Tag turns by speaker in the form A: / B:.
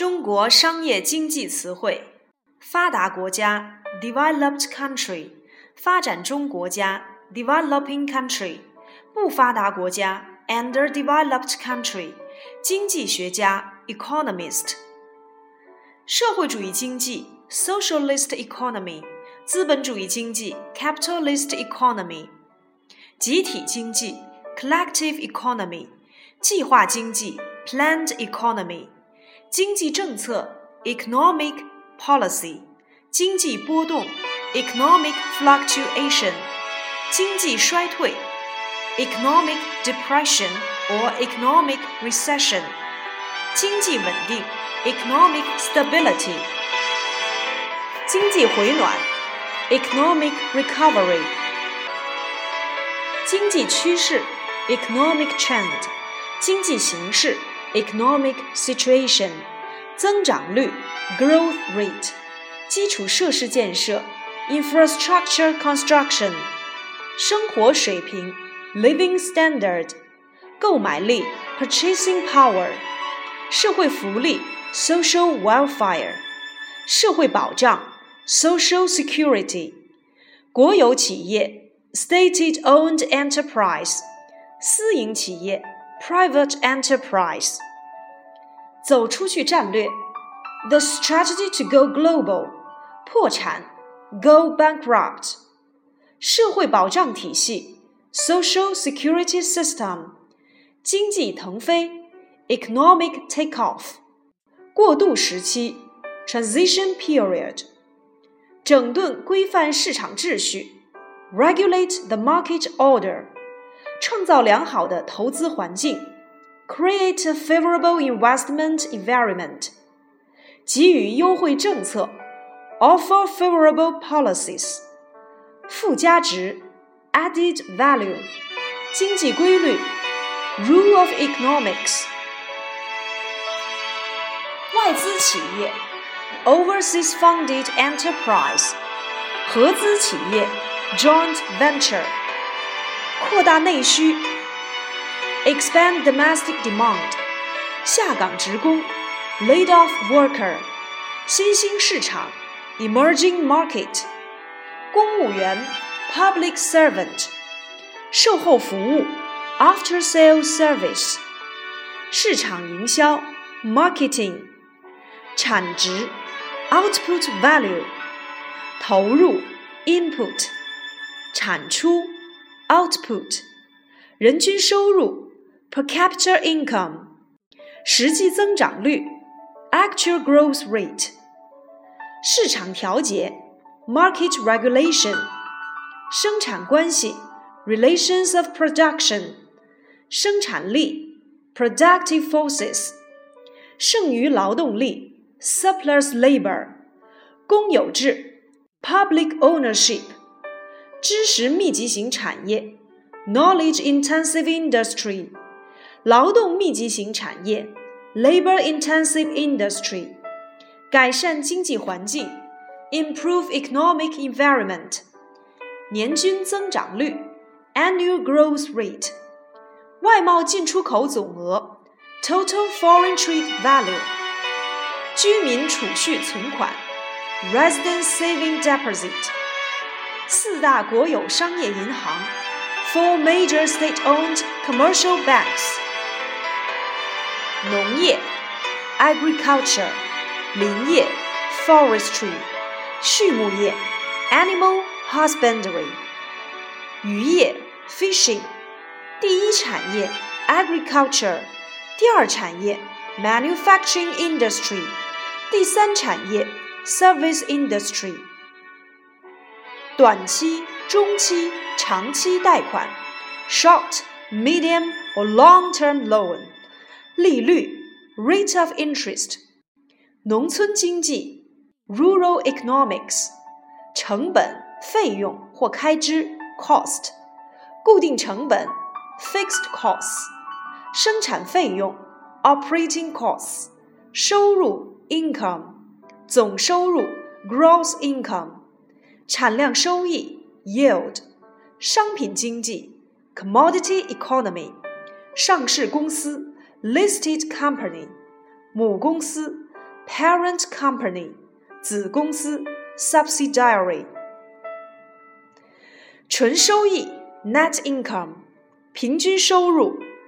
A: 中国商业经济词汇：发达国家 （developed country）、发展中国家 （developing country）、不发达国家 （underdeveloped country）、经济学家 （economist）。社会主义经济 （socialist economy）、资本主义经济 （capitalist economy）、集体经济 （collective economy）、计划经济 （planned economy）。经济政策 （economic policy）、经济波动 （economic fluctuation）、经济衰退 （economic depression or economic recession）、经济稳定 （economic stability）、经济回暖 （economic recovery）、经济趋势 （economic trend）、经济形势。 economic situation，增长率 growth rate，基础设施建设 infrastructure construction，生活水平 living standard，购买力 purchasing power，社会福利 social welfare，社会保障 social security，国有企业 state-owned enterprise，私营企业。 private enterprise. 走出去战略，the strategy to go global，破产，go bankrupt，社会保障体系，social security system，经济腾飞，economic takeoff，过渡时期，transition period，整顿规范市场秩序，regulate the market order。 创造良好的投资环境，create a favorable investment environment，给予优惠政策，offer favorable policies，附加值，added value，经济规律，rule of economics，外资企业，overseas funded enterprise，合资企业，joint venture。 扩大内需，expand domestic demand，下岗职工，laid off worker，新兴市场，emerging market，公务员，public servant，售后服务，after-sales service；市场营销，marketing，产值，output value，投入，input，产出。output，人均收入 per capita income，实际增长率 actual growth rate，市场调节 market regulation，生产关系 relations of production，生产力 productive forces，剩余劳动力 surplus labor，公有制 public ownership。 知识密集型产业 （knowledge-intensive industry）、劳动密集型产业 （labor-intensive industry）、改善经济环境 （improve economic environment）、年均增长率 （annual growth rate）、外贸进出口总额 （total foreign trade value）、居民储蓄存款 （resident saving deposit）。四大国有商业银行，four major state-owned commercial banks。农业，agriculture；林业，forestry；畜牧业，animal husbandry；渔业，fishing；第一产业，agriculture；第二产业，manufacturing industry；第三产业，service industry。 短期、中期、长期贷款 （short, medium or long-term loan），利率 （rate of interest），农村经济 （rural economics），成本、费用或开支 （cost），固定成本 （fixed costs），生产费用 （operating costs），收入 （income），总收入 （gross income）。 产量收益 yield，商品经济 commodity economy，上市公司 listed company，母公司 parent company 子公司 subsidiary。纯收益 net income 平均收入